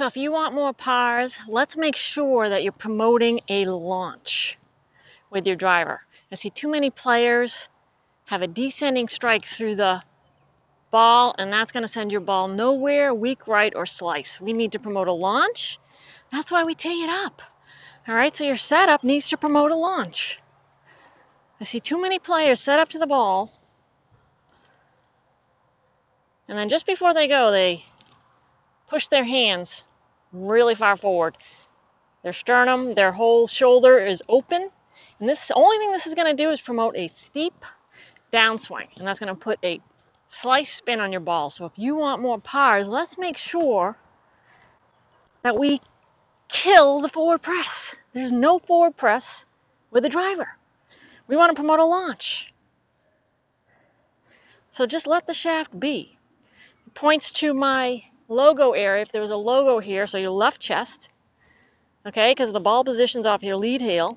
So if you want more pars, let's make sure that you're promoting a launch with your driver. I see too many players have a descending strike through the ball, and that's going to send your ball nowhere, weak right, or slice. We need to promote a launch. That's why we tee it up. All right, so your setup needs to promote a launch. I see too many players set up to the ball, and then just before they go, they push their hands really far forward. Their sternum, their whole shoulder is open. And this the only thing this is going to do is promote a steep downswing. And that's going to put a slice spin on your ball. So if you want more pars, let's make sure that we kill the forward press. There's no forward press with a driver. We want to promote a launch. So just let the shaft be. It points to my logo area, if there was a logo here, so your left chest, okay, because the ball position's off your lead heel.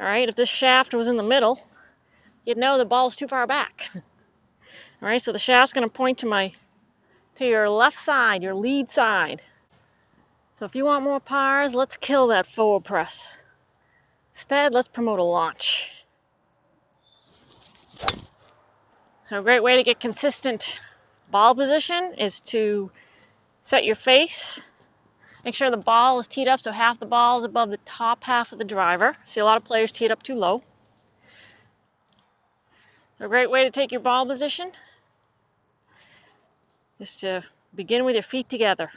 All right, if this shaft was in the middle, you'd know the ball's too far back. All right, so the shaft's going to point to my to your left side, your lead side. So if you want more pars, let's kill that forward press. Instead, let's promote a launch. So a great way to get consistent ball position is to set your face. Make sure the ball is teed up so half the ball is above the top half of the driver. See a lot of players teed up too low. A great way to take your ball position is to begin with your feet together.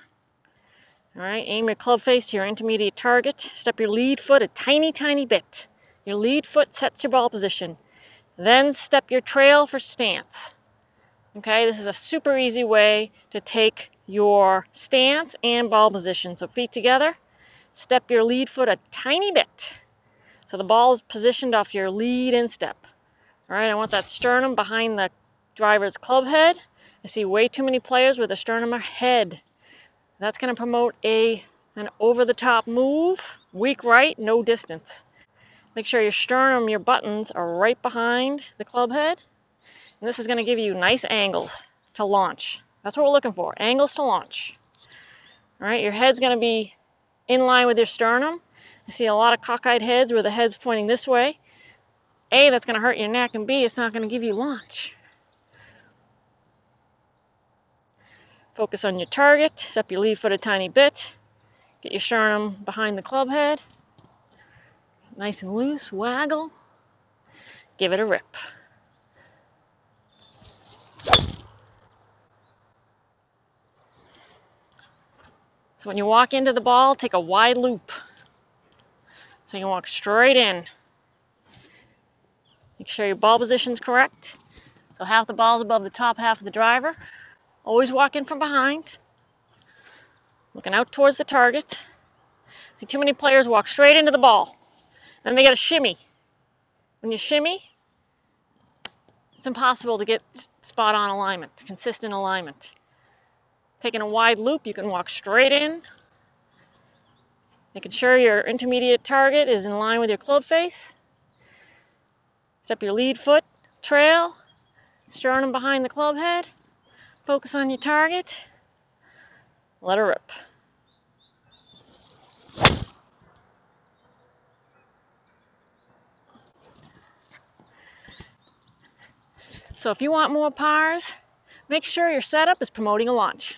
All right, aim your club face to your intermediate target. Step your lead foot a tiny, tiny bit. Your lead foot sets your ball position. Then step your trail for stance. Okay, this is a super easy way to take your stance and ball position. So feet together, step your lead foot a tiny bit. So the ball is positioned off your lead instep. All right, I want that sternum behind the driver's club head. I see way too many players with a sternum ahead. That's going to promote a an over-the-top move, weak right, no distance. Make sure your sternum, your buttons are right behind the club head. And this is going to give you nice angles to launch. That's what we're looking for, angles to launch. All right, your head's going to be in line with your sternum. I see a lot of cockeyed heads where the head's pointing this way. A, that's going to hurt your neck, and B, it's not going to give you launch. Focus on your target, step your lead foot a tiny bit. Get your sternum behind the club head. Nice and loose, waggle. Give it a rip. So when you walk into the ball, take a wide loop. So you can walk straight in. Make sure your ball position is correct. So half the ball is above the top half of the driver. Always walk in from behind. Looking out towards the target. See too many players walk straight into the ball. Then they got a shimmy. When you shimmy, it's impossible to get spot on alignment, consistent alignment. Taking a wide loop, you can walk straight in, making sure your intermediate target is in line with your club face. Step your lead foot, trail, sternum behind the club head. Focus on your target. Let her rip. So if you want more pars, make sure your setup is promoting a launch.